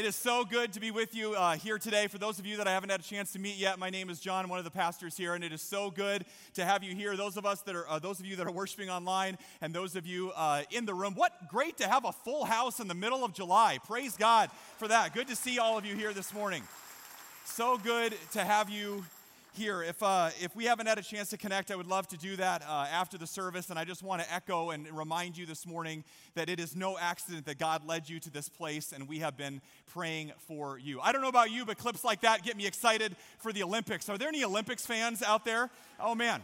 It is so good to be with you uh, here today. For those of you that I haven't had a chance to meet yet, my name is John, one of the pastors here, and it is so good to have you here. Those of us that are, uh, those of you that are worshiping online, and those of you uh, in the room. What great to have a full house in the middle of July. Praise God for that. Good to see all of you here this morning. So good to have you here. If, uh, if we haven't had a chance to connect, I would love to do that uh, after the service. And I just want to echo and remind you this morning that it is no accident that God led you to this place and we have been praying for you. I don't know about you, but clips like that get me excited for the Olympics. Are there any Olympics fans out there? Oh, man.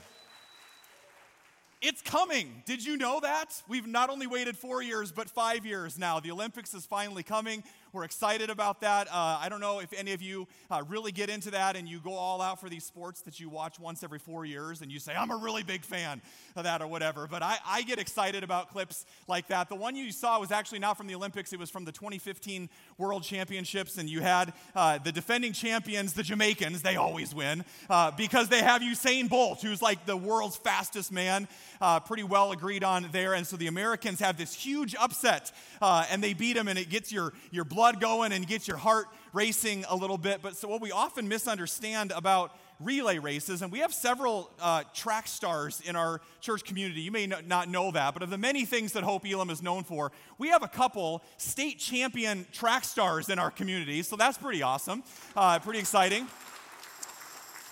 It's coming. Did you know that? We've not only waited four years, but five years now. The Olympics is finally coming. We're excited about that. Uh, I don't know if any of you uh, really get into that and you go all out for these sports that you watch once every four years and you say, I'm a really big fan of that or whatever. But I, I get excited about clips like that. The one you saw was actually not from the Olympics, it was from the 2015 World Championships. And you had uh, the defending champions, the Jamaicans, they always win uh, because they have Usain Bolt, who's like the world's fastest man, uh, pretty well agreed on there. And so the Americans have this huge upset uh, and they beat him, and it gets your, your blood going and get your heart racing a little bit. But so, what we often misunderstand about relay races, and we have several uh, track stars in our church community. You may not know that, but of the many things that Hope Elam is known for, we have a couple state champion track stars in our community. So that's pretty awesome, uh, pretty exciting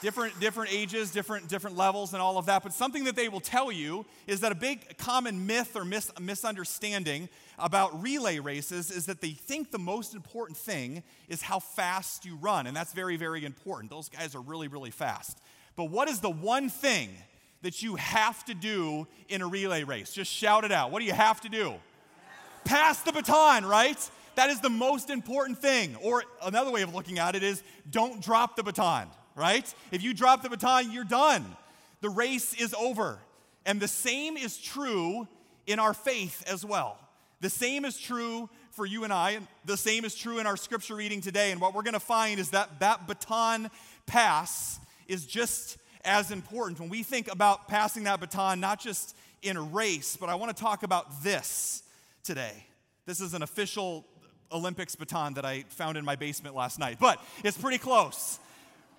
different different ages different different levels and all of that but something that they will tell you is that a big common myth or mis- misunderstanding about relay races is that they think the most important thing is how fast you run and that's very very important those guys are really really fast but what is the one thing that you have to do in a relay race just shout it out what do you have to do pass the baton right that is the most important thing or another way of looking at it is don't drop the baton right? If you drop the baton, you're done. The race is over. And the same is true in our faith as well. The same is true for you and I, and the same is true in our scripture reading today. And what we're going to find is that that baton pass is just as important. When we think about passing that baton, not just in a race, but I want to talk about this today. This is an official Olympics baton that I found in my basement last night, but it's pretty close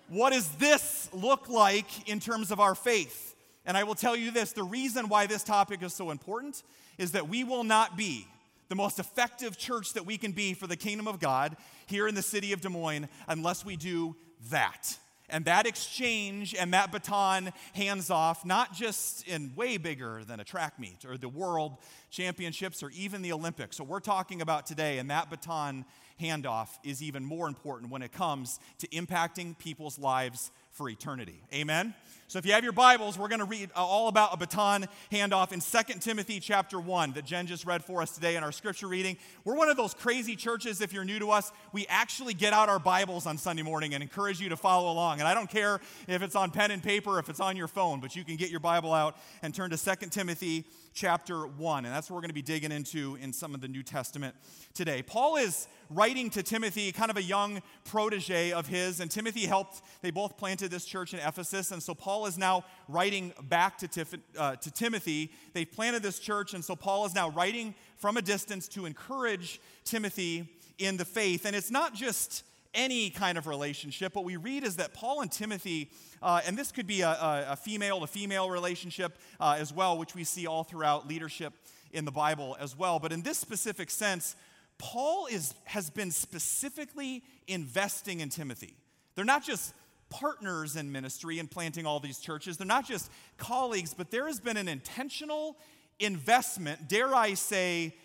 what does this look like in terms of our faith? And I will tell you this the reason why this topic is so important is that we will not be the most effective church that we can be for the kingdom of God here in the city of Des Moines unless we do that. And that exchange and that baton hands off, not just in way bigger than a track meet or the world championships or even the Olympics. So, we're talking about today, and that baton handoff is even more important when it comes to impacting people's lives for eternity. Amen? So if you have your Bibles, we're going to read uh, all about a baton handoff in 2 Timothy chapter 1 that Jen just read for us today in our scripture reading. We're one of those crazy churches, if you're new to us, we actually get out our Bibles on Sunday morning and encourage you to follow along. And I don't care if it's on pen and paper, if it's on your phone, but you can get your Bible out and turn to 2 Timothy chapter 1. And that's what we're going to be digging into in some of the New Testament today. Paul is writing to Timothy, kind of a young protege of his, and Timothy helped, they both planted this church in Ephesus. And so Paul is now writing back to, Tif- uh, to Timothy. They've planted this church, and so Paul is now writing from a distance to encourage Timothy in the faith. And it's not just any kind of relationship. What we read is that Paul and Timothy, uh, and this could be a, female to female relationship uh, as well, which we see all throughout leadership in the Bible as well. But in this specific sense, Paul is, has been specifically investing in Timothy. They're not just partners in ministry and planting all these churches, they're not just colleagues, but there has been an intentional investment, dare I say,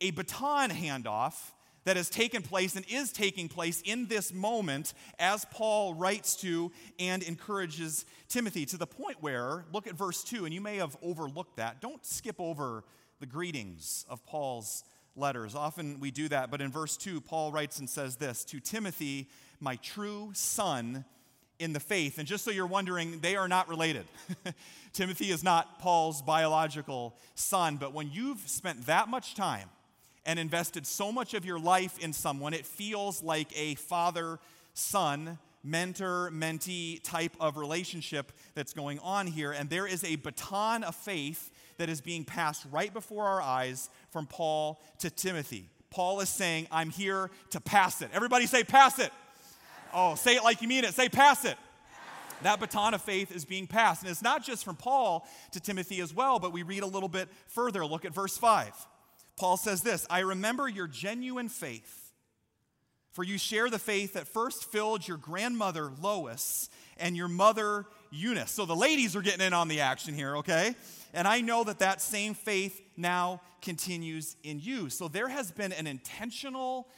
a baton handoff that has taken place and is taking place in this moment as Paul writes to and encourages Timothy to the point where, look at verse 2, and you may have overlooked that. Don't skip over the greetings of Paul's letters. Often we do that, but in verse 2, Paul writes and says this To Timothy, my true son in the faith. And just so you're wondering, they are not related. Timothy is not Paul's biological son, but when you've spent that much time and invested so much of your life in someone, it feels like a father son, mentor mentee type of relationship that's going on here. And there is a baton of faith that is being passed right before our eyes from Paul to Timothy. Paul is saying, I'm here to pass it. Everybody say, pass it. Oh, say it like you mean it. Say, pass it. That baton of faith is being passed. And it's not just from Paul to Timothy as well, but we read a little bit further. Look at verse 5. Paul says this I remember your genuine faith, for you share the faith that first filled your grandmother Lois and your mother Eunice. So the ladies are getting in on the action here, okay? And I know that that same faith now continues in you. So there has been an intentional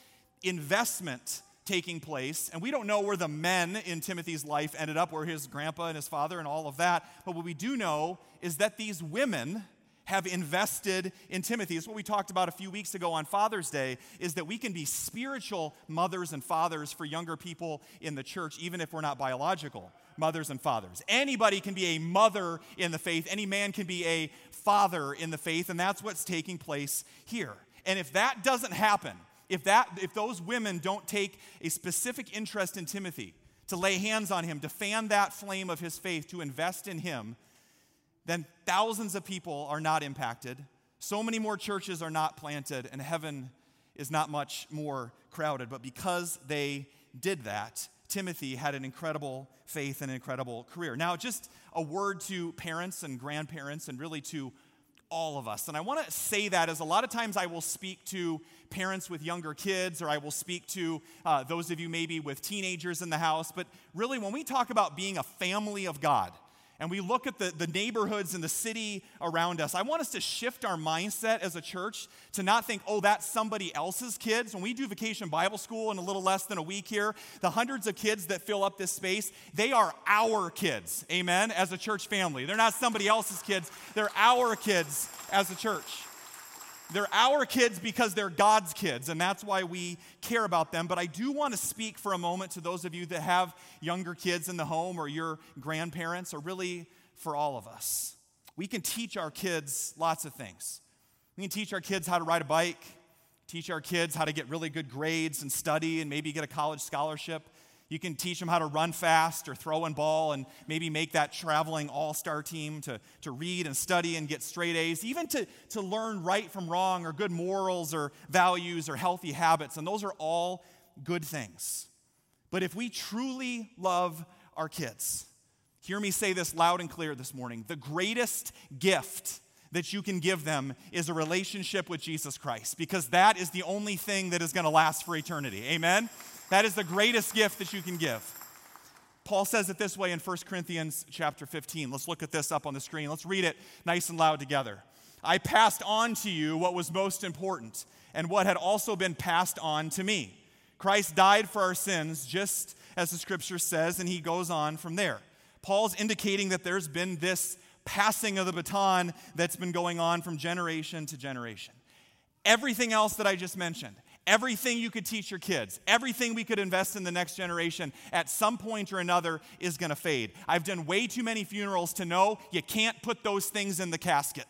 investment taking place. And we don't know where the men in Timothy's life ended up, where his grandpa and his father and all of that. But what we do know is that these women have invested in Timothy. It's what we talked about a few weeks ago on Father's Day is that we can be spiritual mothers and fathers for younger people in the church even if we're not biological mothers and fathers. Anybody can be a mother in the faith. Any man can be a father in the faith and that's what's taking place here. And if that doesn't happen, if, that, if those women don't take a specific interest in Timothy, to lay hands on him, to fan that flame of his faith, to invest in him, then thousands of people are not impacted. So many more churches are not planted, and heaven is not much more crowded. But because they did that, Timothy had an incredible faith and an incredible career. Now, just a word to parents and grandparents, and really to all of us. And I want to say that as a lot of times I will speak to parents with younger kids, or I will speak to uh, those of you maybe with teenagers in the house. But really, when we talk about being a family of God, and we look at the, the neighborhoods and the city around us, I want us to shift our mindset as a church to not think, oh, that's somebody else's kids. When we do vacation Bible school in a little less than a week here, the hundreds of kids that fill up this space, they are our kids, amen, as a church family. They're not somebody else's kids, they're our kids as a church. They're our kids because they're God's kids, and that's why we care about them. But I do want to speak for a moment to those of you that have younger kids in the home or your grandparents, or really for all of us. We can teach our kids lots of things. We can teach our kids how to ride a bike, teach our kids how to get really good grades and study and maybe get a college scholarship. You can teach them how to run fast or throw and ball and maybe make that traveling all star team to, to read and study and get straight A's, even to, to learn right from wrong or good morals or values or healthy habits. And those are all good things. But if we truly love our kids, hear me say this loud and clear this morning the greatest gift that you can give them is a relationship with Jesus Christ because that is the only thing that is going to last for eternity. Amen? That is the greatest gift that you can give. Paul says it this way in 1 Corinthians chapter 15. Let's look at this up on the screen. Let's read it nice and loud together. I passed on to you what was most important and what had also been passed on to me. Christ died for our sins, just as the scripture says, and he goes on from there. Paul's indicating that there's been this passing of the baton that's been going on from generation to generation. Everything else that I just mentioned, Everything you could teach your kids, everything we could invest in the next generation, at some point or another is going to fade. I've done way too many funerals to know you can't put those things in the casket.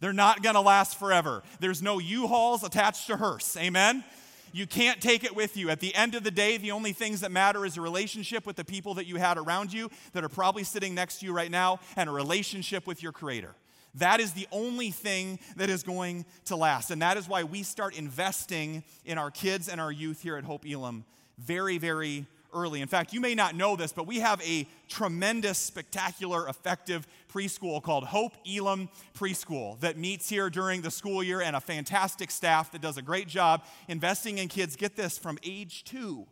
They're not going to last forever. There's no U-Hauls attached to hearse. Amen? You can't take it with you. At the end of the day, the only things that matter is a relationship with the people that you had around you that are probably sitting next to you right now and a relationship with your Creator. That is the only thing that is going to last. And that is why we start investing in our kids and our youth here at Hope Elam very, very early. In fact, you may not know this, but we have a tremendous, spectacular, effective preschool called Hope Elam Preschool that meets here during the school year and a fantastic staff that does a great job investing in kids, get this, from age two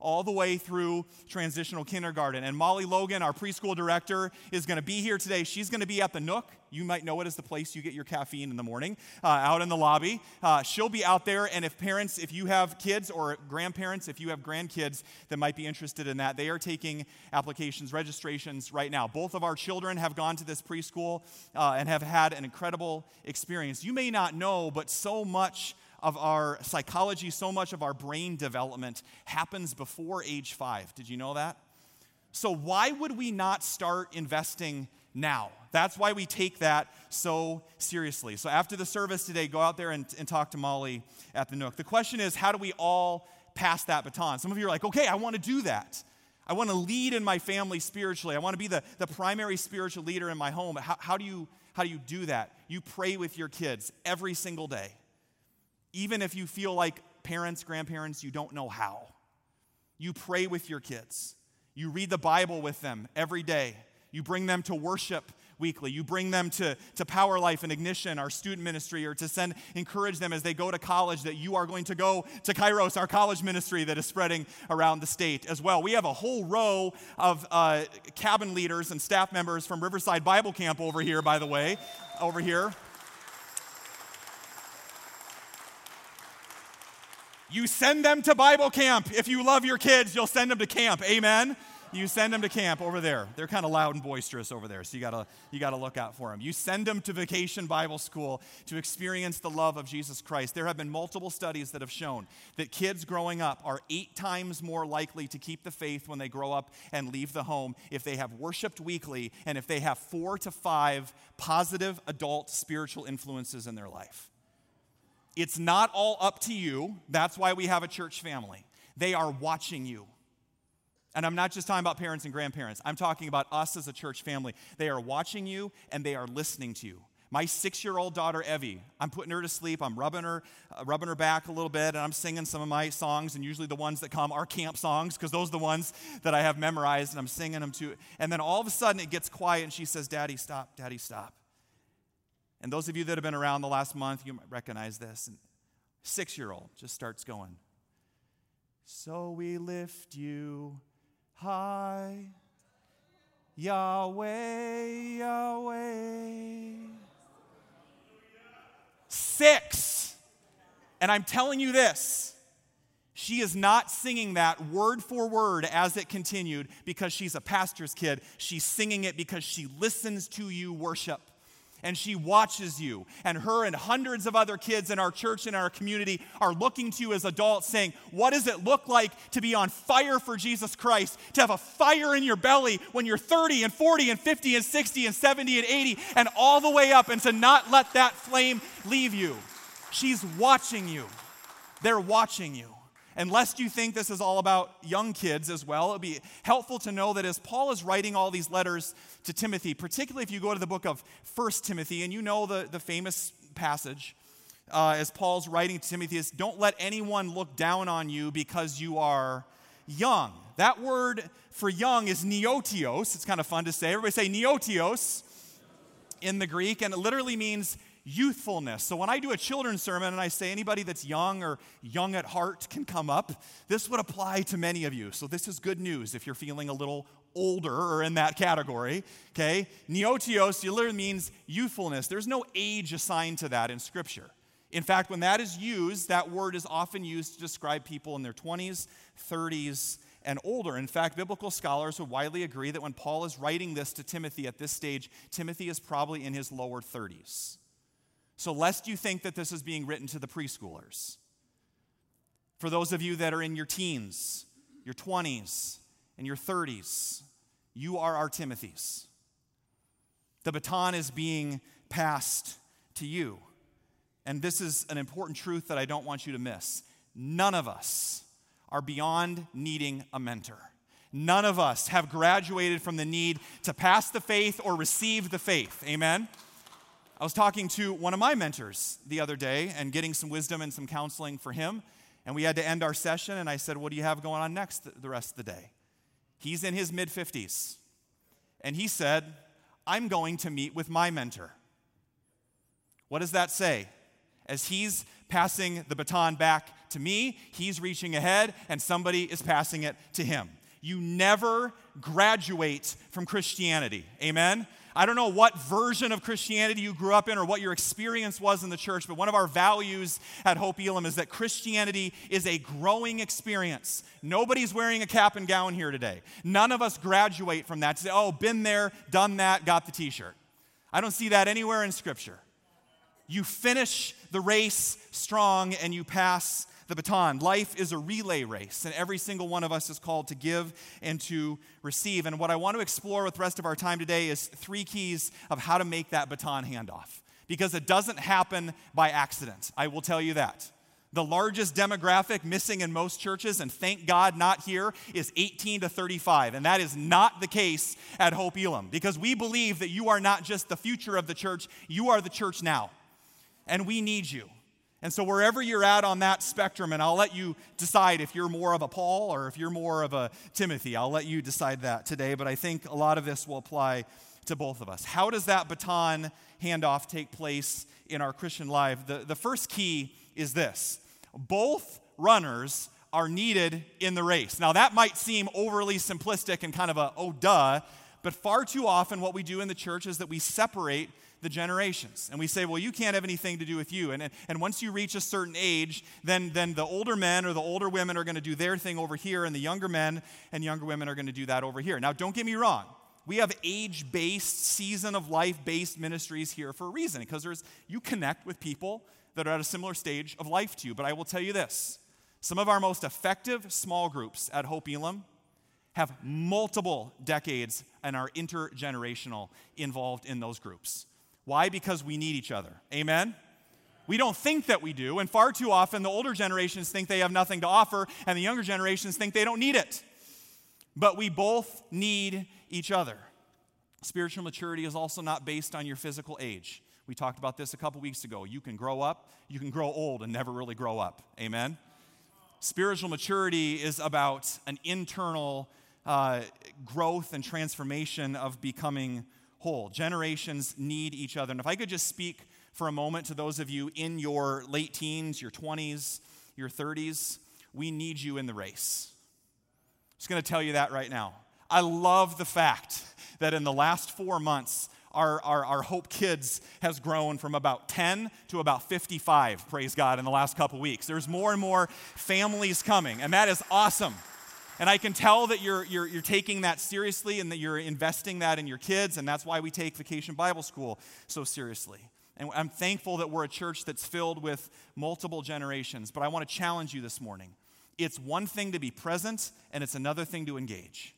all the way through transitional kindergarten. And Molly Logan, our preschool director, is going to be here today. She's going to be at the Nook. You might know it as the place you get your caffeine in the morning, uh, out in the lobby. Uh, she'll be out there, and if parents, if you have kids or grandparents, if you have grandkids that might be interested in that, they are taking applications, registrations right now. Both of our children have gone to this preschool uh, and have had an incredible experience. You may not know, but so much of our psychology, so much of our brain development happens before age five. Did you know that? So, why would we not start investing now? That's why we take that so seriously. So, after the service today, go out there and, and talk to Molly at the Nook. The question is, how do we all pass that baton? Some of you are like, okay, I want to do that. I want to lead in my family spiritually. I want to be the, the primary spiritual leader in my home. How, how, do you, how do you do that? You pray with your kids every single day even if you feel like parents, grandparents, you don't know how. You pray with your kids. You read the Bible with them every day. You bring them to worship weekly. You bring them to, to Power Life and Ignition, our student ministry, or to send, encourage them as they go to college that you are going to go to Kairos, our college ministry that is spreading around the state as well. We have a whole row of uh, cabin leaders and staff members from Riverside Bible Camp over here, by the way, over here. You send them to Bible camp. If you love your kids, you'll send them to camp. Amen. You send them to camp over there. They're kind of loud and boisterous over there, so you gotta, you gotta look out for them. You send them to vacation Bible school to experience the love of Jesus Christ. There have been multiple studies that have shown that kids growing up are eight times more likely to keep the faith when they grow up and leave the home if they have worshiped weekly and if they have four to five positive adult spiritual influences in their life. It's not all up to you. That's why we have a church family. They are watching you. And I'm not just talking about parents and grandparents, I'm talking about us as a church family. They are watching you and they are listening to you. My six year old daughter, Evie, I'm putting her to sleep. I'm rubbing her, uh, rubbing her back a little bit, and I'm singing some of my songs. And usually the ones that come are camp songs because those are the ones that I have memorized, and I'm singing them to. And then all of a sudden it gets quiet, and she says, Daddy, stop, Daddy, stop. And those of you that have been around the last month, you might recognize this. Six year old just starts going, So we lift you high, Yahweh, Yahweh. Six. And I'm telling you this. She is not singing that word for word as it continued because she's a pastor's kid. She's singing it because she listens to you worship and she watches you. And her and hundreds of other kids in our church and our community are looking to you as adults, saying, What does it look like to be on fire for Jesus Christ? To have a fire in your belly when you're 30 and 40 and 50 and 60 and 70 and 80 and all the way up, and to not let that flame leave you. She's watching you. They're watching you. And lest you think this is all about young kids as well, it would be helpful to know that as Paul is writing all these letters to Timothy, particularly if you go to the book of First Timothy, and you know the, the famous passage uh, as Paul's writing to Timothy is don't let anyone look down on you because you are young. That word for young is neotios. It's kind of fun to say. Everybody say neotios in the Greek, and it literally means youthfulness. So when I do a children's sermon and I say anybody that's young or young at heart can come up, this would apply to many of you. So this is good news if you're feeling a little older or in that category. Okay? Neotios literally means youthfulness. There's no age assigned to that in Scripture. In fact, when that is used, that word is often used to describe people in their 20s, 30s, and older. In fact, biblical scholars would widely agree that when Paul is writing this to Timothy at this stage, Timothy is probably in his lower 30s. So, lest you think that this is being written to the preschoolers, for those of you that are in your teens, your 20s, and your 30s, you are our Timothys. The baton is being passed to you. And this is an important truth that I don't want you to miss. None of us are beyond needing a mentor. None of us have graduated from the need to pass the faith or receive the faith. Amen? I was talking to one of my mentors the other day and getting some wisdom and some counseling for him. And we had to end our session, and I said, What do you have going on next the rest of the day? He's in his mid 50s. And he said, I'm going to meet with my mentor. What does that say? As he's passing the baton back to me, he's reaching ahead, and somebody is passing it to him. You never graduate from Christianity. Amen? I don't know what version of Christianity you grew up in or what your experience was in the church, but one of our values at Hope Elam is that Christianity is a growing experience. Nobody's wearing a cap and gown here today. None of us graduate from that to say, oh, been there, done that, got the t shirt. I don't see that anywhere in Scripture. You finish the race strong and you pass the baton. Life is a relay race, and every single one of us is called to give and to receive. And what I want to explore with the rest of our time today is three keys of how to make that baton handoff. Because it doesn't happen by accident. I will tell you that. The largest demographic missing in most churches, and thank God not here, is 18 to 35. And that is not the case at Hope Elam because we believe that you are not just the future of the church, you are the church now. And we need you. And so, wherever you're at on that spectrum, and I'll let you decide if you're more of a Paul or if you're more of a Timothy, I'll let you decide that today, but I think a lot of this will apply to both of us. How does that baton handoff take place in our Christian life? The, the first key is this both runners are needed in the race. Now, that might seem overly simplistic and kind of a, oh, duh, but far too often what we do in the church is that we separate the generations. And we say, well, you can't have anything to do with you. And, and once you reach a certain age, then, then the older men or the older women are going to do their thing over here, and the younger men and younger women are going to do that over here. Now, don't get me wrong. We have age based, season of life based ministries here for a reason, because there's, you connect with people that are at a similar stage of life to you. But I will tell you this some of our most effective small groups at Hope Elam have multiple decades and are intergenerational involved in those groups. Why? Because we need each other. Amen? We don't think that we do, and far too often the older generations think they have nothing to offer, and the younger generations think they don't need it. But we both need each other. Spiritual maturity is also not based on your physical age. We talked about this a couple weeks ago. You can grow up, you can grow old and never really grow up. Amen? Spiritual maturity is about an internal uh, growth and transformation of becoming whole. Generations need each other. And if I could just speak for a moment to those of you in your late teens, your 20s, your 30s, we need you in the race. I'm just going to tell you that right now. I love the fact that in the last four months, our, our, our Hope Kids has grown from about 10 to about 55, praise God, in the last couple weeks. There's more and more families coming, and that is awesome. And I can tell that you're, you're, you're taking that seriously and that you're investing that in your kids, and that's why we take Vacation Bible School so seriously. And I'm thankful that we're a church that's filled with multiple generations. But I want to challenge you this morning. It's one thing to be present, and it's another thing to engage.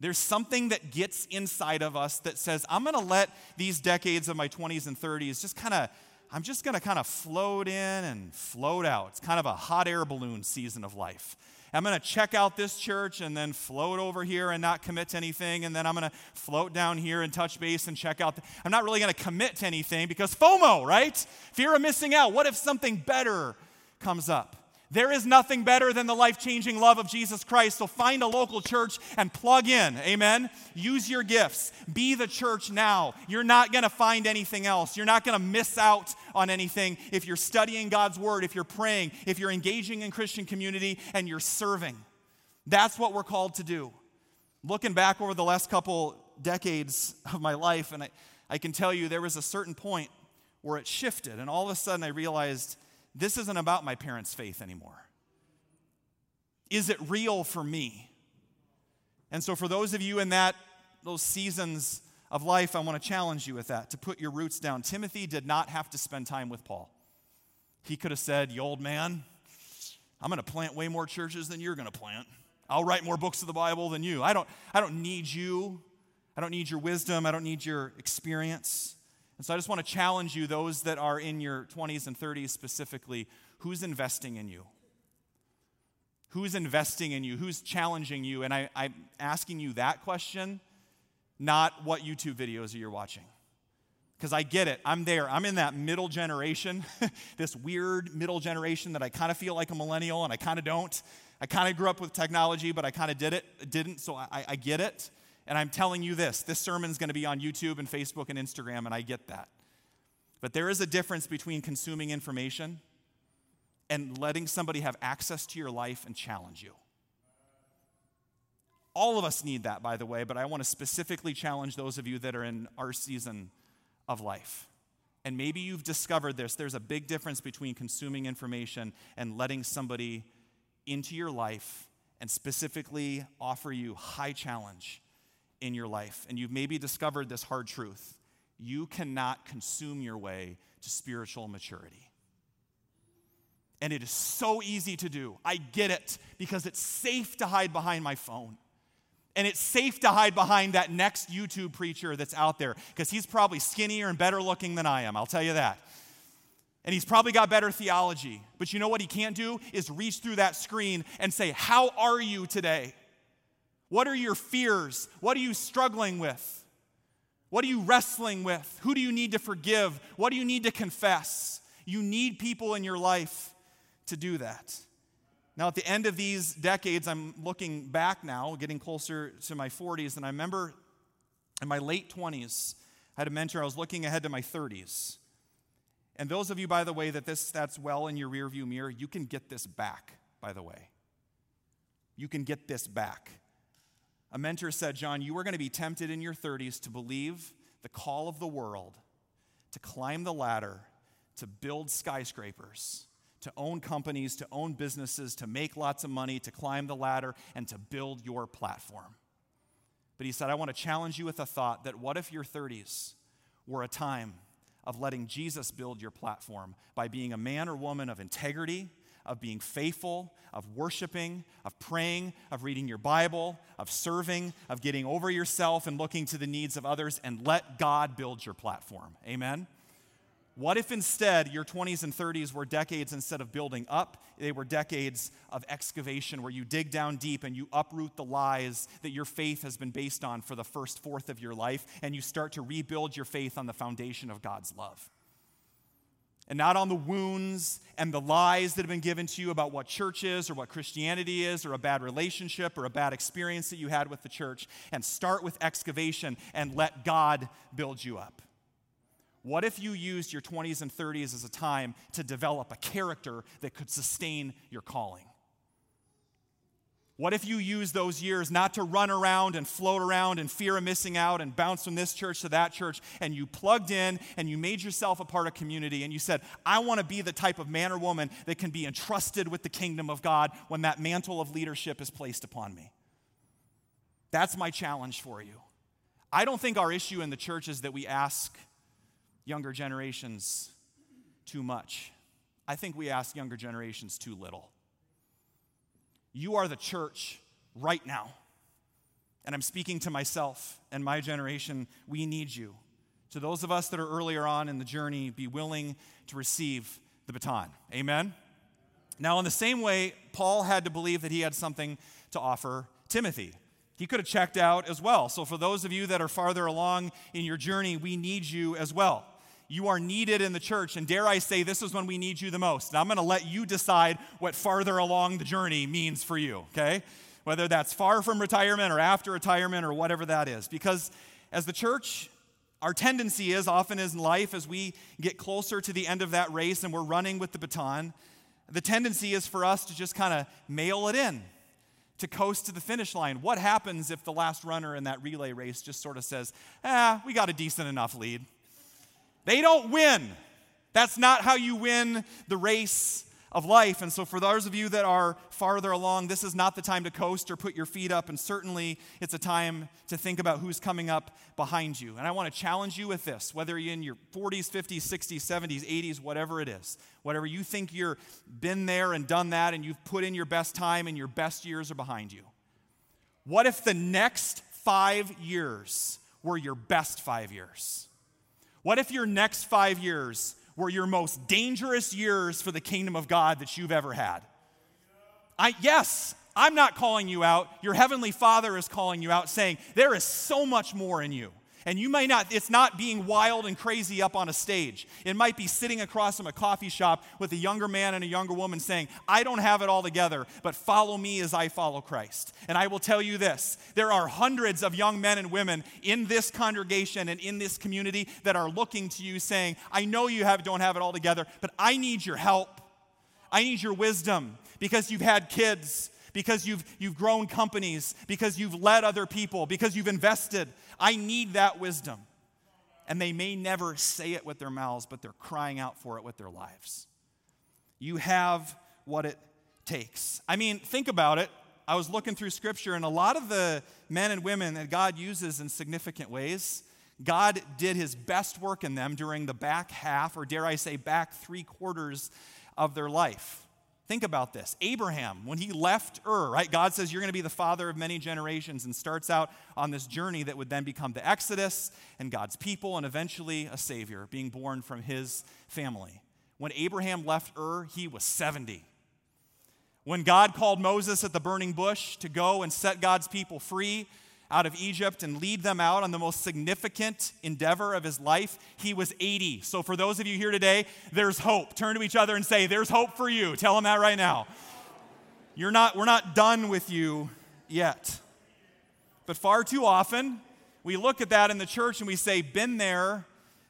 There's something that gets inside of us that says, I'm going to let these decades of my 20s and 30s just kind of, I'm just going to kind of float in and float out. It's kind of a hot air balloon season of life. I'm going to check out this church and then float over here and not commit to anything. And then I'm going to float down here and touch base and check out. The, I'm not really going to commit to anything because FOMO, right? Fear of missing out. What if something better comes up? There is nothing better than the life changing love of Jesus Christ. So find a local church and plug in. Amen. Use your gifts. Be the church now. You're not going to find anything else. You're not going to miss out on anything if you're studying God's word, if you're praying, if you're engaging in Christian community, and you're serving. That's what we're called to do. Looking back over the last couple decades of my life, and I, I can tell you there was a certain point where it shifted, and all of a sudden I realized this isn't about my parents' faith anymore. Is it real for me? And so, for those of you in that, those seasons of life, I want to challenge you with that, to put your roots down. Timothy did not have to spend time with Paul. He could have said, You old man, I'm going to plant way more churches than you're going to plant. I'll write more books of the Bible than you. I don't, I don't need you. I don't need your wisdom. I don't need your experience. And so I just want to challenge you, those that are in your 20s and 30s specifically, who's investing in you? Who's investing in you? Who's challenging you? And I, I'm asking you that question, not what YouTube videos are you watching. Because I get it. I'm there. I'm in that middle generation, this weird middle generation that I kind of feel like a millennial and I kind of don't. I kind of grew up with technology, but I kind of did it, didn't, so I, I get it. And I'm telling you this this sermon's going to be on YouTube and Facebook and Instagram, and I get that. But there is a difference between consuming information and letting somebody have access to your life and challenge you. All of us need that, by the way, but I want to specifically challenge those of you that are in our season of life. And maybe you've discovered this. There's a big difference between consuming information and letting somebody into your life and specifically offer you high challenge in your life. And you've maybe discovered this hard truth you cannot consume your way to spiritual maturity. And it is so easy to do. I get it because it's safe to hide behind my phone. And it's safe to hide behind that next YouTube preacher that's out there because he's probably skinnier and better looking than I am, I'll tell you that. And he's probably got better theology. But you know what he can't do? Is reach through that screen and say, How are you today? What are your fears? What are you struggling with? What are you wrestling with? Who do you need to forgive? What do you need to confess? You need people in your life to do that. Now, at the end of these decades, I'm looking back now, getting closer to my 40s, and I remember in my late 20s, I had a mentor, I was looking ahead to my 30s. And those of you, by the way, that this that's well in your rearview mirror, you can get this back, by the way. You can get this back. A mentor said, John, you are going to be tempted in your 30s to believe the call of the world, to climb the ladder, to build skyscrapers to own companies, to own businesses, to make lots of money, to climb the ladder, and to build your platform. But he said, I want to challenge you with a thought that what if your 30s were a time of letting Jesus build your platform by being a man or woman of integrity, of being faithful, of worshiping, of praying, of reading your Bible, of serving, of getting over yourself and looking to the needs of others, and let God build your platform. Amen? What if instead your 20s and 30s were decades instead of building up, they were decades of excavation where you dig down deep and you uproot the lies that your faith has been based on for the first fourth of your life and you start to rebuild your faith on the foundation of God's love? And not on the wounds and the lies that have been given to you about what church is or what Christianity is or a bad relationship or a bad experience that you had with the church. And start with excavation and let God build you up. What if you used your 20s and 30s as a time to develop a character that could sustain your calling? What if you use those years not to run around and float around and fear of missing out and bounce from this church to that church and you plugged in and you made yourself a part of community and you said, I want to be the type of man or woman that can be entrusted with the kingdom of God when that mantle of leadership is placed upon me? That's my challenge for you. I don't think our issue in the church is that we ask younger generations too much. I think we ask younger generations too little. You are the church right now. And I'm speaking to myself and my generation. We need you. To those of us that are earlier on in the journey, be willing to receive the baton. Amen? Now, in the same way, Paul had to believe that he had something to offer Timothy. He could have checked out as well. So, for those of you that are farther along in your journey, we need you as well. You are needed in the church, and dare I say, this is when we need you the most. And I'm going to let you decide what farther along the journey means for you, okay? Whether that's far from retirement or after retirement or whatever that is. Because as the church, our tendency is often in life as we get closer to the end of that race and we're running with the baton, the tendency is for us to just kind of mail it in, to coast to the finish line. What happens if the last runner in that relay race just sort of says, ah, we got a decent enough lead? They don't win. That's not how you win the race of life. And so, for those of you that are farther along, this is not the time to coast or put your feet up. And certainly, it's a time to think about who's coming up behind you. And I want to challenge you with this whether you're in your 40s, 50s, 60s, 70s, 80s, whatever it is, whatever you think you've been there and done that, and you've put in your best time and your best years are behind you. What if the next five years were your best five years? What if your next five years were your most dangerous years for the kingdom of God that you've ever had? I, yes, I'm not calling you out. Your heavenly Father is calling you out, saying, There is so much more in you. And you may not, it's not being wild and crazy up on a stage. It might be sitting across from a coffee shop with a younger man and a younger woman saying, I don't have it all together, but follow me as I follow Christ. And I will tell you this there are hundreds of young men and women in this congregation and in this community that are looking to you saying, I know you have, don't have it all together, but I need your help. I need your wisdom because you've had kids, because you've, you've grown companies, because you've led other people, because you've invested. I need that wisdom. And they may never say it with their mouths, but they're crying out for it with their lives. You have what it takes. I mean, think about it. I was looking through scripture, and a lot of the men and women that God uses in significant ways, God did his best work in them during the back half, or dare I say, back three quarters of their life. Think about this. Abraham, when he left Ur, right? God says, You're going to be the father of many generations, and starts out on this journey that would then become the Exodus and God's people, and eventually a Savior being born from his family. When Abraham left Ur, he was 70. When God called Moses at the burning bush to go and set God's people free, out of Egypt and lead them out on the most significant endeavor of his life, he was 80. So, for those of you here today, there's hope. Turn to each other and say, There's hope for you. Tell them that right now. You're not, we're not done with you yet. But far too often, we look at that in the church and we say, Been there,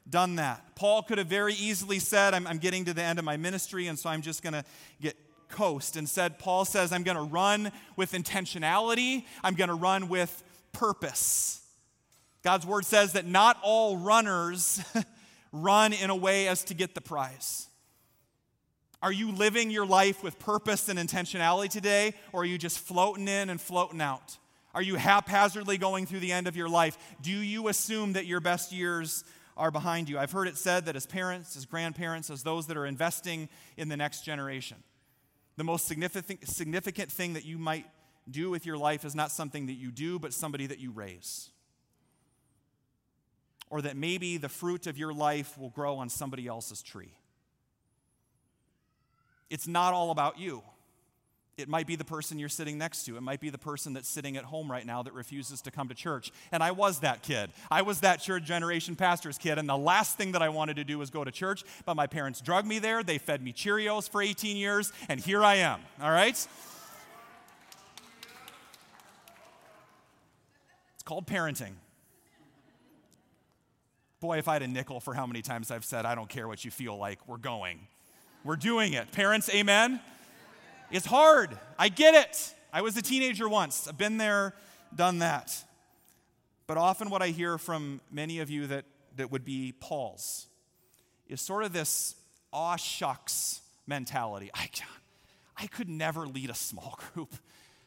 done that. Paul could have very easily said, I'm, I'm getting to the end of my ministry, and so I'm just going to get coast and said, Paul says, I'm going to run with intentionality. I'm going to run with purpose. God's word says that not all runners run in a way as to get the prize. Are you living your life with purpose and intentionality today, or are you just floating in and floating out? Are you haphazardly going through the end of your life? Do you assume that your best years are behind you? I've heard it said that as parents, as grandparents, as those that are investing in the next generation, the most significant, significant thing that you might do with your life is not something that you do, but somebody that you raise. Or that maybe the fruit of your life will grow on somebody else's tree. It's not all about you. It might be the person you're sitting next to. It might be the person that's sitting at home right now that refuses to come to church. And I was that kid. I was that church generation pastor's kid. And the last thing that I wanted to do was go to church, but my parents drugged me there. They fed me Cheerios for 18 years, and here I am. All right? Called parenting. Boy, if I had a nickel for how many times I've said, I don't care what you feel like, we're going. We're doing it. Parents, amen? It's hard. I get it. I was a teenager once. I've been there, done that. But often, what I hear from many of you that, that would be Paul's is sort of this aw shucks mentality. I, I could never lead a small group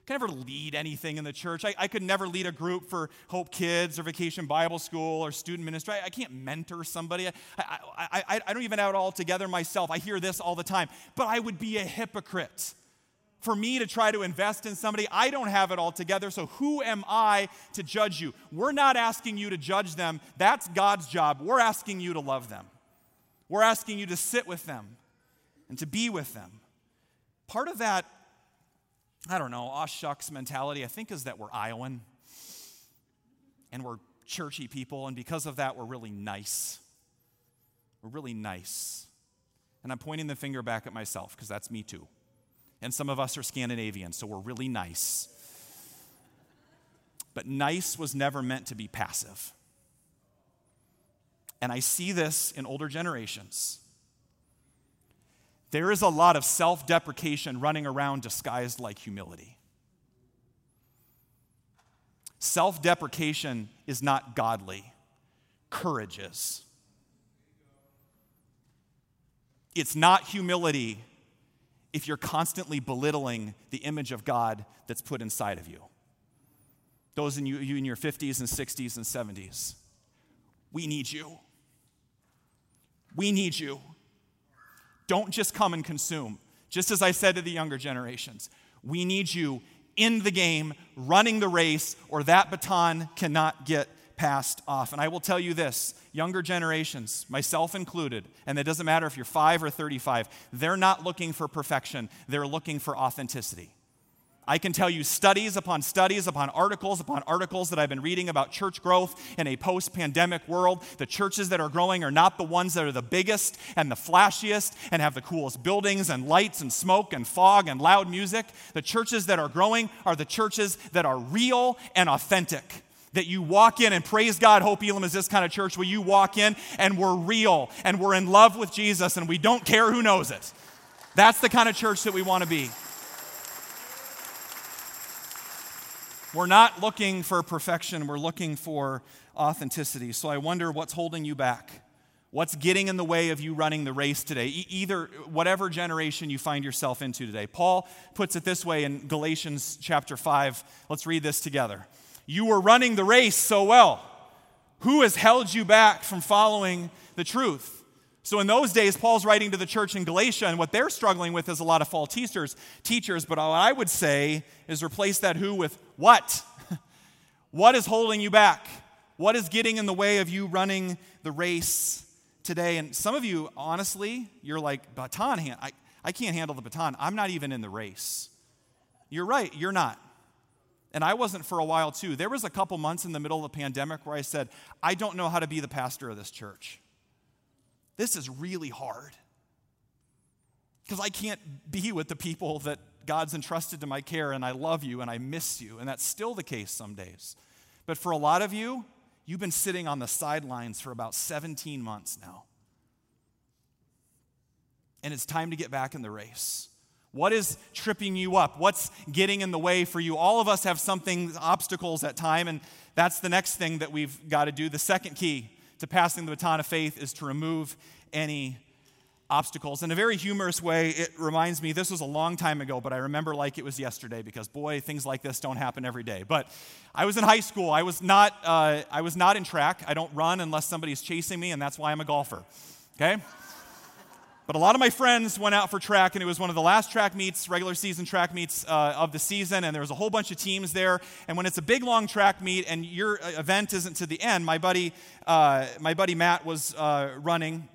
could never lead anything in the church. I, I, could never lead a group for Hope Kids or Vacation Bible School or student ministry. I, I can't mentor somebody. I, I, I don't even have it all together myself. I hear this all the time. But I would be a hypocrite. For me to try to invest in somebody, I don't have it all together, so who am I to judge you? We're not asking you to judge them. That's God's job. We're asking you to love them. We're asking you to sit with them and to be with them. Part of that I don't know, aw shucks mentality, I think is that we're Iowan and we're churchy people, and because of that, we're really nice. We're really nice. And I'm pointing the finger back at myself because that's me too. And some of us are Scandinavian, so we're really nice. But nice was never meant to be passive. And I see this in older generations. There is a lot of self deprecation running around disguised like humility. Self deprecation is not godly, courage is. It's not humility if you're constantly belittling the image of God that's put inside of you. Those in you, you in your 50s and 60s and 70s, we need you. We need you. Don't just come and consume. Just as I said to the younger generations, we need you in the game, running the race, or that baton cannot get passed off. And I will tell you this younger generations, myself included, and it doesn't matter if you're five or 35, they're not looking for perfection, they're looking for authenticity. I can tell you studies upon studies upon articles upon articles that I've been reading about church growth in a post pandemic world. The churches that are growing are not the ones that are the biggest and the flashiest and have the coolest buildings and lights and smoke and fog and loud music. The churches that are growing are the churches that are real and authentic. That you walk in and praise God, Hope Elam is this kind of church where you walk in and we're real and we're in love with Jesus and we don't care who knows it. That's the kind of church that we want to be. We're not looking for perfection, we're looking for authenticity. So I wonder what's holding you back. What's getting in the way of you running the race today? E- either whatever generation you find yourself into today. Paul puts it this way in Galatians chapter 5. Let's read this together. You were running the race so well. Who has held you back from following the truth? So in those days, Paul's writing to the church in Galatia, and what they're struggling with is a lot of false teachers. Teachers, but what I would say is replace that who with what? what is holding you back? What is getting in the way of you running the race today? And some of you, honestly, you're like, baton hand. I, I can't handle the baton. I'm not even in the race. You're right, you're not. And I wasn't for a while too. There was a couple months in the middle of the pandemic where I said, I don't know how to be the pastor of this church. This is really hard because I can't be with the people that God's entrusted to my care, and I love you and I miss you. And that's still the case some days. But for a lot of you, you've been sitting on the sidelines for about 17 months now. And it's time to get back in the race. What is tripping you up? What's getting in the way for you? All of us have something, obstacles at time, and that's the next thing that we've got to do. The second key to passing the baton of faith is to remove any obstacles. In a very humorous way, it reminds me this was a long time ago, but I remember like it was yesterday because boy, things like this don't happen every day. But I was in high school. I was not, uh, I was not in track. I don't run unless somebody's chasing me, and that's why I'm a golfer. Okay? But a lot of my friends went out for track, and it was one of the last track meets, regular season track meets uh, of the season, and there was a whole bunch of teams there. And when it's a big, long track meet and your uh, event isn't to the end, my buddy, uh, my buddy Matt was uh, running,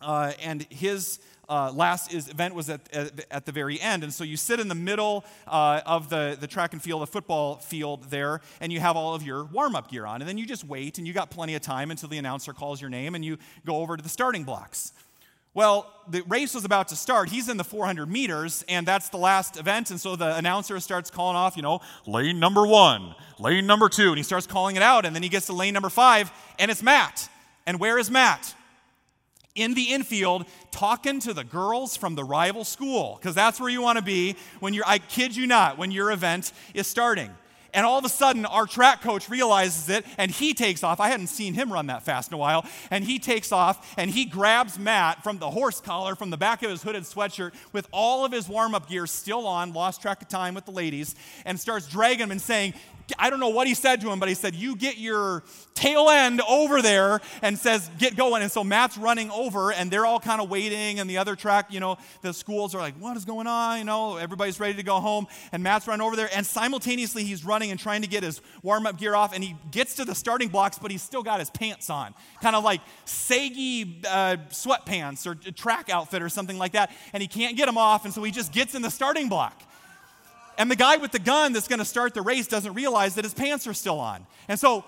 uh, and his uh, last is, event was at, at, at, the very end. And so you sit in the middle uh, of the, the track and field, the football field there, and you have all of your warm up gear on. And then you just wait, and you got plenty of time until the announcer calls your name, and you go over to the starting blocks. Well, the race was about to start. He's in the 400 meters, and that's the last event. And so the announcer starts calling off, you know, lane number one, lane number two, and he starts calling it out. And then he gets to lane number five, and it's Matt. And where is Matt? In the infield, talking to the girls from the rival school, because that's where you want to be when you're, I kid you not, when your event is starting. And all of a sudden, our track coach realizes it and he takes off. I hadn't seen him run that fast in a while. And he takes off and he grabs Matt from the horse collar from the back of his hooded sweatshirt with all of his warm up gear still on, lost track of time with the ladies, and starts dragging him and saying, I don't know what he said to him, but he said, You get your tail end over there and says, Get going. And so Matt's running over, and they're all kind of waiting. And the other track, you know, the schools are like, What is going on? You know, everybody's ready to go home. And Matt's running over there, and simultaneously he's running and trying to get his warm up gear off. And he gets to the starting blocks, but he's still got his pants on, kind of like saggy uh, sweatpants or track outfit or something like that. And he can't get them off, and so he just gets in the starting block. And the guy with the gun that's going to start the race doesn't realize that his pants are still on. And so,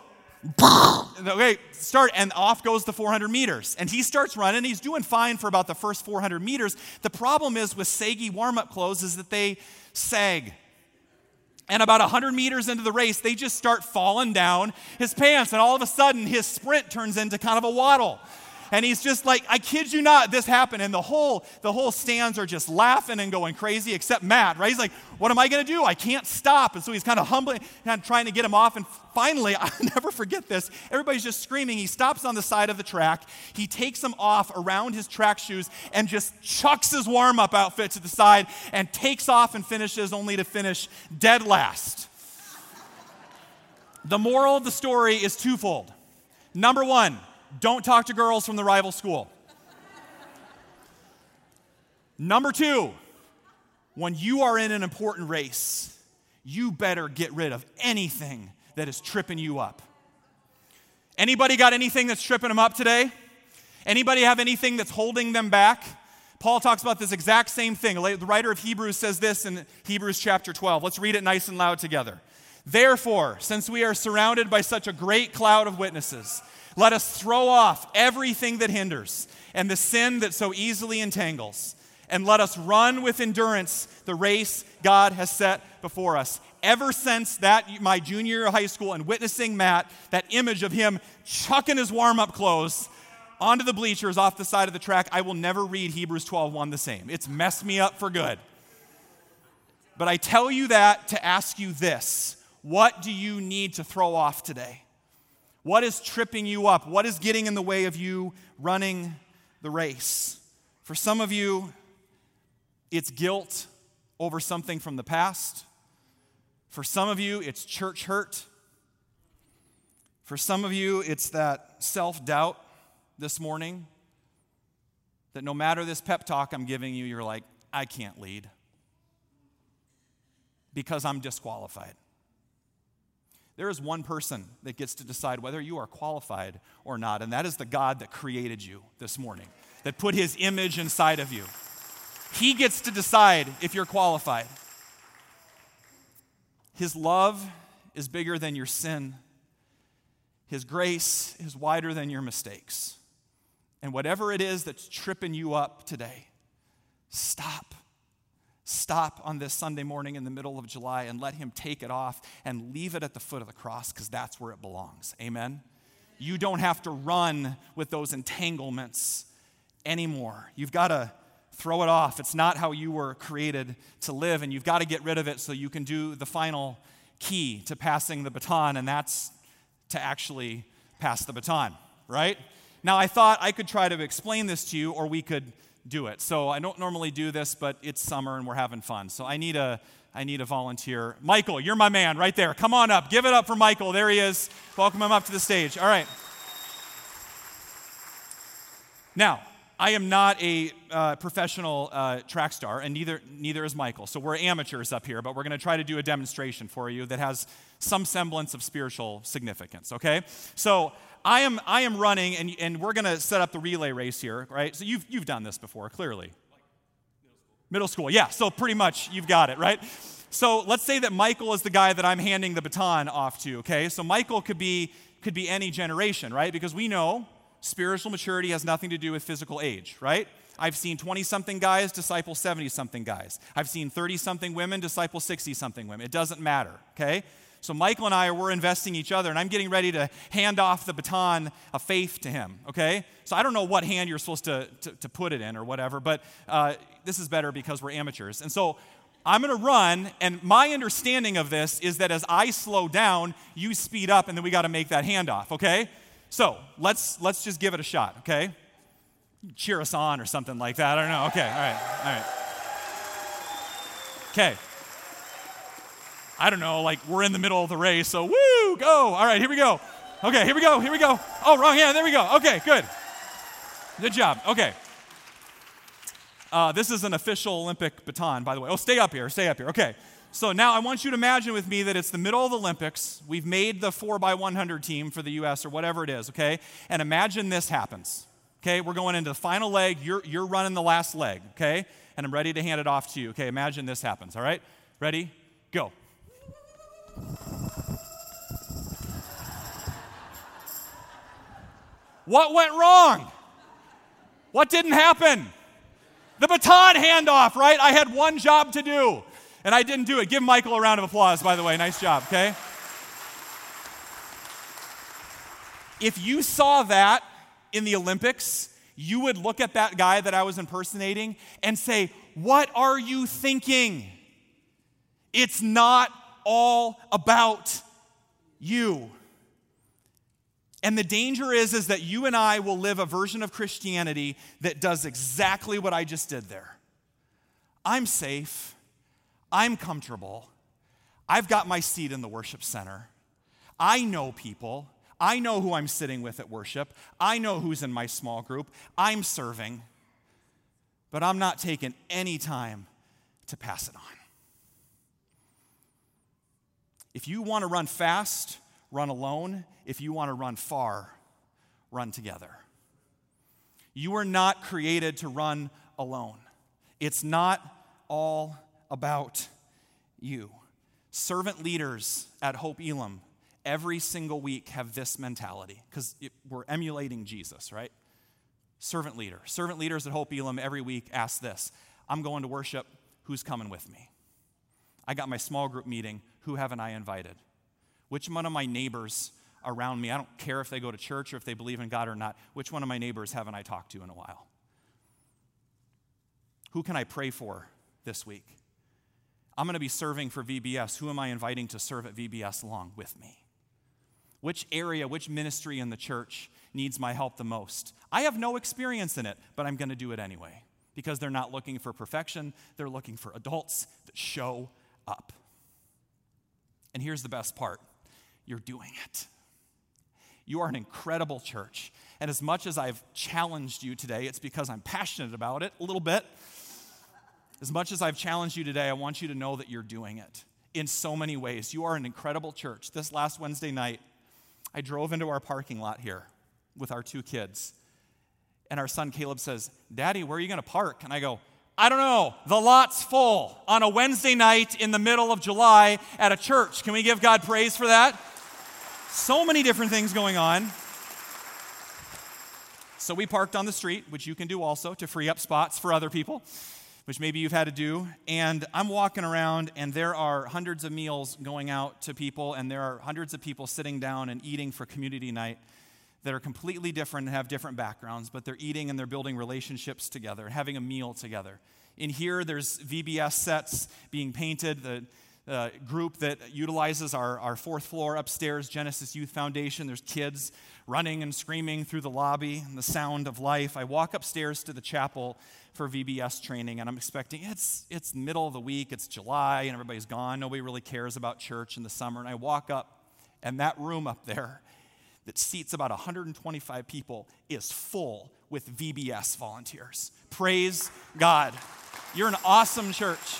okay, start, and off goes the 400 meters. And he starts running. He's doing fine for about the first 400 meters. The problem is with saggy warm up clothes is that they sag. And about 100 meters into the race, they just start falling down his pants. And all of a sudden, his sprint turns into kind of a waddle and he's just like, I kid you not, this happened. And the whole, the whole stands are just laughing and going crazy, except Matt, right? He's like, what am I going to do? I can't stop. And so he's kind of humbling, of trying to get him off. And finally, I'll never forget this. Everybody's just screaming. He stops on the side of the track. He takes him off around his track shoes and just chucks his warm up outfit to the side and takes off and finishes only to finish dead last. the moral of the story is twofold. Number one, don't talk to girls from the rival school. Number two, when you are in an important race, you better get rid of anything that is tripping you up. Anybody got anything that's tripping them up today? Anybody have anything that's holding them back? Paul talks about this exact same thing. The writer of Hebrews says this in Hebrews chapter 12. Let's read it nice and loud together. Therefore, since we are surrounded by such a great cloud of witnesses, let us throw off everything that hinders and the sin that so easily entangles, and let us run with endurance the race God has set before us. Ever since that my junior year of high school and witnessing Matt, that image of him chucking his warm-up clothes, onto the bleachers off the side of the track, I will never read Hebrews 12:1 the same. It's messed me up for good. But I tell you that to ask you this what do you need to throw off today? What is tripping you up? What is getting in the way of you running the race? For some of you, it's guilt over something from the past. For some of you, it's church hurt. For some of you, it's that self doubt this morning that no matter this pep talk I'm giving you, you're like, I can't lead because I'm disqualified. There is one person that gets to decide whether you are qualified or not, and that is the God that created you this morning, that put his image inside of you. He gets to decide if you're qualified. His love is bigger than your sin, His grace is wider than your mistakes. And whatever it is that's tripping you up today, stop. Stop on this Sunday morning in the middle of July and let Him take it off and leave it at the foot of the cross because that's where it belongs. Amen? You don't have to run with those entanglements anymore. You've got to throw it off. It's not how you were created to live, and you've got to get rid of it so you can do the final key to passing the baton, and that's to actually pass the baton, right? Now, I thought I could try to explain this to you, or we could do it. So I don't normally do this, but it's summer and we're having fun. So I need a I need a volunteer. Michael, you're my man right there. Come on up. Give it up for Michael. There he is. Welcome him up to the stage. All right. Now, I am not a uh, professional uh, track star, and neither, neither is Michael. So we're amateurs up here, but we're going to try to do a demonstration for you that has some semblance of spiritual significance, okay? So I am, I am running, and, and we're going to set up the relay race here, right? So you've, you've done this before, clearly. Middle school, yeah. So pretty much you've got it, right? So let's say that Michael is the guy that I'm handing the baton off to, okay? So Michael could be, could be any generation, right? Because we know spiritual maturity has nothing to do with physical age, right? I've seen 20 something guys disciple 70 something guys. I've seen 30 something women disciple 60 something women. It doesn't matter, okay? So Michael and I, we're investing each other, and I'm getting ready to hand off the baton of faith to him, okay? So I don't know what hand you're supposed to, to, to put it in or whatever, but uh, this is better because we're amateurs. And so I'm going to run, and my understanding of this is that as I slow down, you speed up, and then we got to make that handoff, okay? So let's let's just give it a shot, okay? Cheer us on or something like that. I don't know. Okay, all right, all right. Okay. I don't know, like we're in the middle of the race, so woo, go. All right, here we go. Okay, here we go, here we go. Oh, wrong hand, there we go. Okay, good. Good job. Okay. Uh, this is an official Olympic baton, by the way. Oh, stay up here, stay up here. Okay. So now I want you to imagine with me that it's the middle of the Olympics. We've made the 4x100 team for the US or whatever it is, okay? And imagine this happens. Okay, we're going into the final leg. You're, you're running the last leg, okay? And I'm ready to hand it off to you. Okay, imagine this happens, all right? Ready? Go. What went wrong? What didn't happen? The baton handoff, right? I had one job to do and I didn't do it. Give Michael a round of applause, by the way. Nice job, okay? If you saw that in the Olympics, you would look at that guy that I was impersonating and say, What are you thinking? It's not all about you. And the danger is, is that you and I will live a version of Christianity that does exactly what I just did there. I'm safe. I'm comfortable. I've got my seat in the worship center. I know people. I know who I'm sitting with at worship. I know who's in my small group. I'm serving. But I'm not taking any time to pass it on. If you want to run fast, run alone. If you want to run far, run together. You are not created to run alone. It's not all about you. Servant leaders at Hope Elam every single week have this mentality because we're emulating Jesus, right? Servant leader. Servant leaders at Hope Elam every week ask this I'm going to worship. Who's coming with me? I got my small group meeting. Who haven't I invited? Which one of my neighbors around me. I don't care if they go to church or if they believe in God or not. Which one of my neighbors haven't I talked to in a while? Who can I pray for this week? I'm going to be serving for VBS. Who am I inviting to serve at VBS along with me? Which area, which ministry in the church needs my help the most? I have no experience in it, but I'm going to do it anyway because they're not looking for perfection. They're looking for adults that show up. And here's the best part you're doing it. You are an incredible church. And as much as I've challenged you today, it's because I'm passionate about it a little bit. As much as I've challenged you today, I want you to know that you're doing it in so many ways. You are an incredible church. This last Wednesday night, I drove into our parking lot here with our two kids. And our son Caleb says, Daddy, where are you going to park? And I go, I don't know. The lot's full on a Wednesday night in the middle of July at a church. Can we give God praise for that? So many different things going on. So we parked on the street, which you can do also to free up spots for other people, which maybe you've had to do. And I'm walking around, and there are hundreds of meals going out to people, and there are hundreds of people sitting down and eating for community night that are completely different and have different backgrounds, but they're eating and they're building relationships together having a meal together. In here, there's VBS sets being painted. The uh, group that utilizes our, our fourth floor upstairs, Genesis Youth Foundation. There's kids running and screaming through the lobby and the sound of life. I walk upstairs to the chapel for VBS training, and I'm expecting it's, it's middle of the week, it's July, and everybody's gone. Nobody really cares about church in the summer. And I walk up, and that room up there that seats about 125 people is full with VBS volunteers. Praise God. You're an awesome church.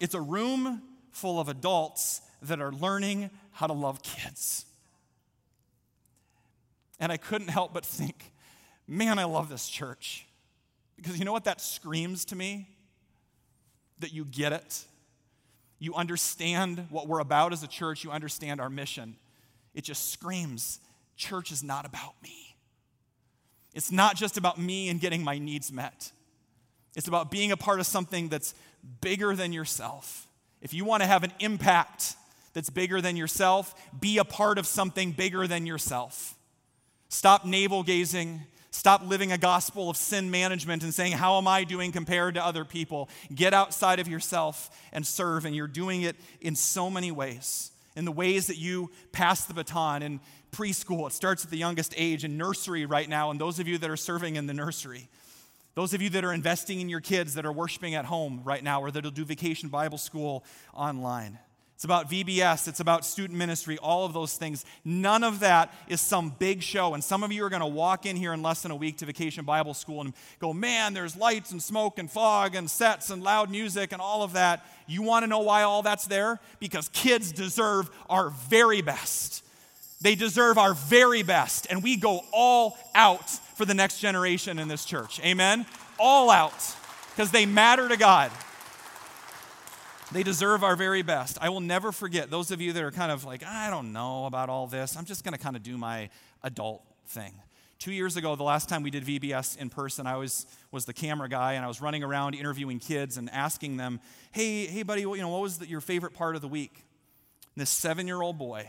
It's a room full of adults that are learning how to love kids. And I couldn't help but think, man, I love this church. Because you know what that screams to me? That you get it you understand what we're about as a church, you understand our mission. It just screams church is not about me. It's not just about me and getting my needs met. It's about being a part of something that's bigger than yourself. If you want to have an impact that's bigger than yourself, be a part of something bigger than yourself. Stop navel gazing Stop living a gospel of sin management and saying, How am I doing compared to other people? Get outside of yourself and serve. And you're doing it in so many ways. In the ways that you pass the baton in preschool, it starts at the youngest age, in nursery right now, and those of you that are serving in the nursery. Those of you that are investing in your kids that are worshiping at home right now or that'll do vacation Bible school online. It's about VBS, it's about student ministry, all of those things. None of that is some big show. And some of you are going to walk in here in less than a week to Vacation Bible School and go, man, there's lights and smoke and fog and sets and loud music and all of that. You want to know why all that's there? Because kids deserve our very best. They deserve our very best. And we go all out for the next generation in this church. Amen? All out. Because they matter to God. They deserve our very best. I will never forget those of you that are kind of like, I don't know about all this. I'm just going to kind of do my adult thing. Two years ago, the last time we did VBS in person, I was, was the camera guy and I was running around interviewing kids and asking them, hey, hey, buddy, you know, what was the, your favorite part of the week? And this seven year old boy,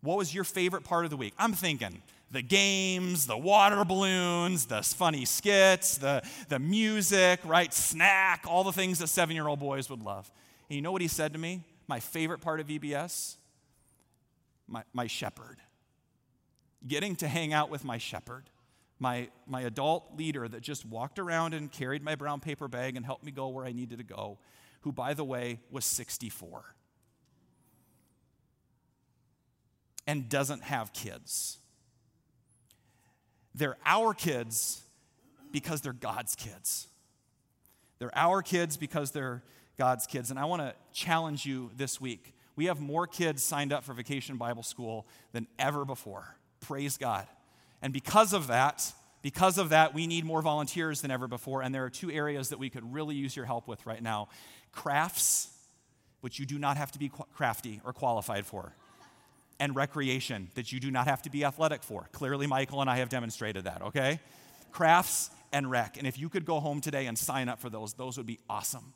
what was your favorite part of the week? I'm thinking, the games, the water balloons, the funny skits, the, the music, right? Snack, all the things that seven year old boys would love. And you know what he said to me? My favorite part of VBS? My, my shepherd. Getting to hang out with my shepherd, my, my adult leader that just walked around and carried my brown paper bag and helped me go where I needed to go, who, by the way, was 64 and doesn't have kids. They're our kids because they're God's kids. They're our kids because they're God's kids. And I want to challenge you this week. We have more kids signed up for Vacation Bible School than ever before. Praise God. And because of that, because of that, we need more volunteers than ever before. And there are two areas that we could really use your help with right now crafts, which you do not have to be crafty or qualified for and recreation that you do not have to be athletic for. Clearly, Michael and I have demonstrated that, okay? Crafts and rec. And if you could go home today and sign up for those, those would be awesome.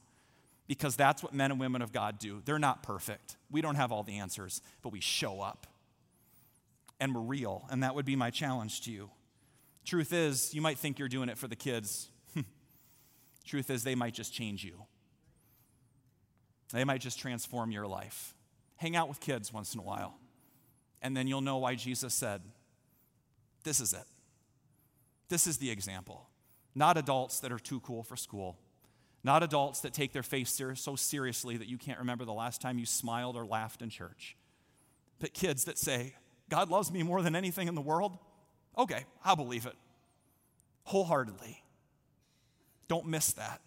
because that's what men and women of God do. They're not perfect. We don't have all the answers, but we show up and we're real. And that would be my challenge to you. Truth is, you might think you're doing it for the kids. Truth is, they might just change you, they might just transform your life. Hang out with kids once in a while, and then you'll know why Jesus said, This is it. This is the example. Not adults that are too cool for school. Not adults that take their faith so seriously that you can't remember the last time you smiled or laughed in church. But kids that say, God loves me more than anything in the world. Okay, I'll believe it wholeheartedly. Don't miss that.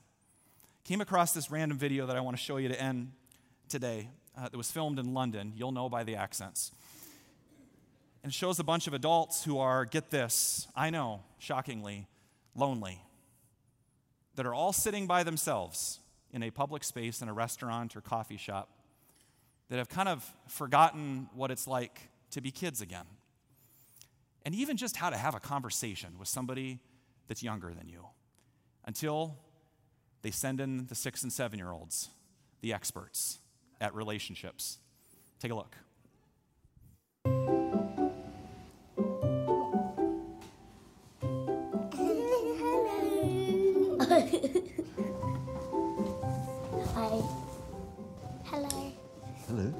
Came across this random video that I want to show you to end today uh, that was filmed in London. You'll know by the accents. And shows a bunch of adults who are, get this, I know, shockingly, lonely, that are all sitting by themselves in a public space in a restaurant or coffee shop, that have kind of forgotten what it's like to be kids again. And even just how to have a conversation with somebody that's younger than you until they send in the six and seven year olds, the experts at relationships. Take a look. Hi. Hello. Hello.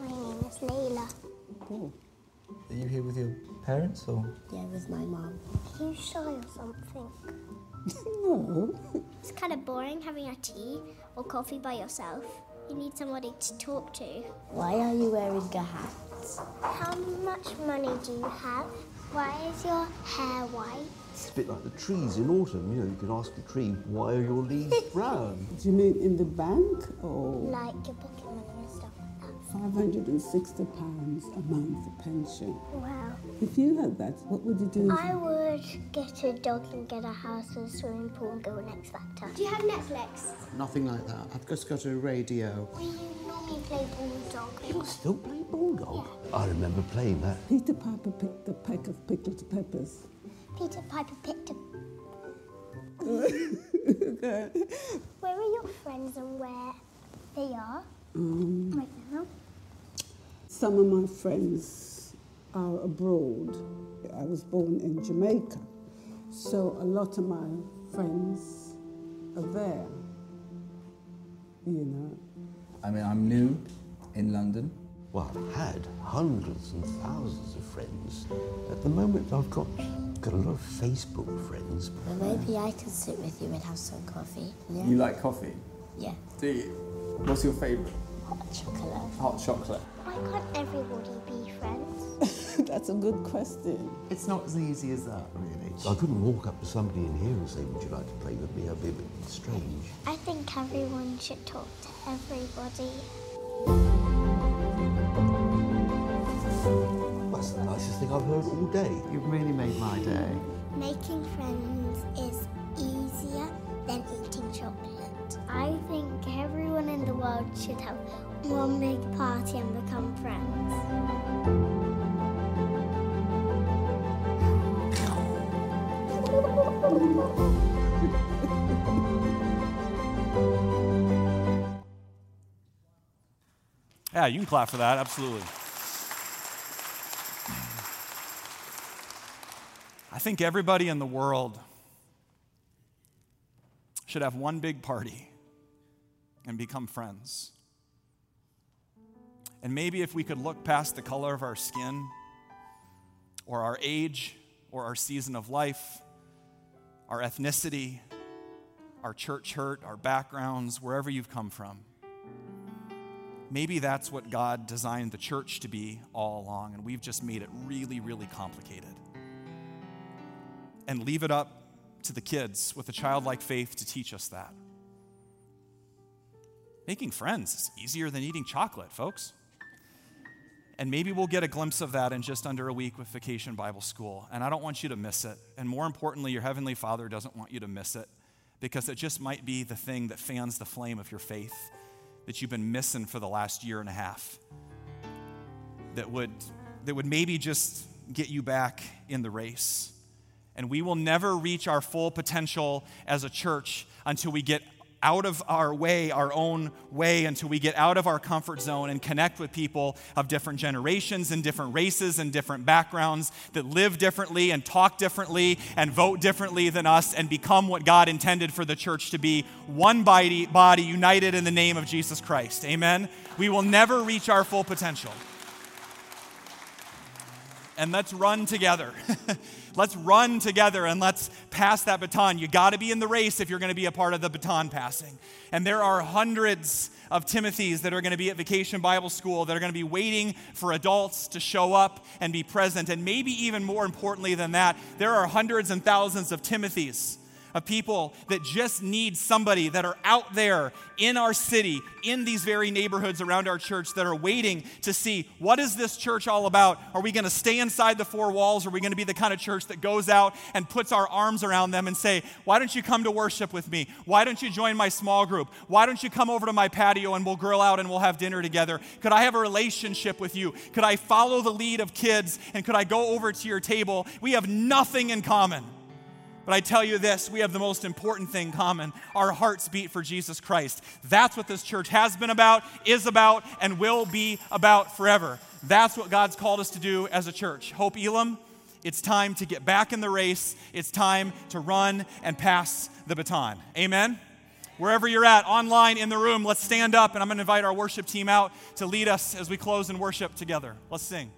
My name is Layla. Oh. Are you here with your parents or? Yeah, with my mom. Are you shy or something? No. It's kind of boring having a tea or coffee by yourself. You need somebody to talk to. Why are you wearing a hat? How much money do you have? Why is your hair white? It's a bit like the trees in autumn. You know, you can ask a tree, why are your leaves brown? Do you mean in the bank or Like your pocket money and stuff like that. 560 pounds a month for pension? Wow. If you had that, what would you do? I would get a dog and get a house and a swimming pool and go on X Factor. Do you have Netflix? Nothing like that. I've just got a radio. We normally play Bulldog. You still play bulldog? Yeah. I remember playing that. Peter Piper picked a peck of pickled peppers. Peter Piper picked a Okay. Where are your friends and where they are Um, right now? some of my friends are abroad. I was born in Jamaica, so a lot of my friends are there. You know. I mean, I'm new in London. Well, I've had hundreds and thousands of friends. At the moment, I've got, got a lot of Facebook friends. Well, maybe I can sit with you and have some coffee. Yeah. You like coffee? Yeah. Do you? What's your favourite? Hot chocolate. Hot chocolate. Why can't everybody be friends? That's a good question. It's not as easy as that, really. I couldn't walk up to somebody in here and say, would you like to play with me? I'd be a bit strange. I think everyone should talk to everybody. That's the nicest thing I've heard all day. You've really made my day. Making friends is easier than eating chocolate. I think everyone in the world should have one big party and become friends. Yeah, you can clap for that, absolutely. I think everybody in the world should have one big party and become friends. And maybe if we could look past the color of our skin, or our age, or our season of life, our ethnicity, our church hurt, our backgrounds, wherever you've come from. Maybe that's what God designed the church to be all along, and we've just made it really, really complicated. And leave it up to the kids with a childlike faith to teach us that. Making friends is easier than eating chocolate, folks. And maybe we'll get a glimpse of that in just under a week with Vacation Bible School. And I don't want you to miss it. And more importantly, your Heavenly Father doesn't want you to miss it because it just might be the thing that fans the flame of your faith that you've been missing for the last year and a half. That would, that would maybe just get you back in the race. And we will never reach our full potential as a church until we get out of our way, our own way, until we get out of our comfort zone and connect with people of different generations and different races and different backgrounds that live differently and talk differently and vote differently than us and become what God intended for the church to be one body, body united in the name of Jesus Christ. Amen? We will never reach our full potential. And let's run together. Let's run together and let's pass that baton. You got to be in the race if you're going to be a part of the baton passing. And there are hundreds of Timothys that are going to be at Vacation Bible School that are going to be waiting for adults to show up and be present. And maybe even more importantly than that, there are hundreds and thousands of Timothys of people that just need somebody that are out there in our city, in these very neighborhoods around our church that are waiting to see what is this church all about? Are we going to stay inside the four walls? Are we going to be the kind of church that goes out and puts our arms around them and say, why don't you come to worship with me? Why don't you join my small group? Why don't you come over to my patio and we'll grill out and we'll have dinner together? Could I have a relationship with you? Could I follow the lead of kids and could I go over to your table? We have nothing in common. But I tell you this, we have the most important thing common our hearts beat for Jesus Christ. That's what this church has been about, is about, and will be about forever. That's what God's called us to do as a church. Hope Elam, it's time to get back in the race. It's time to run and pass the baton. Amen? Wherever you're at, online, in the room, let's stand up and I'm going to invite our worship team out to lead us as we close in worship together. Let's sing.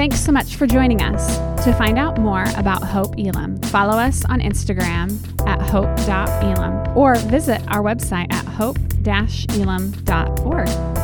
Thanks so much for joining us. To find out more about Hope Elam, follow us on Instagram at hope.elam or visit our website at hope-elam.org.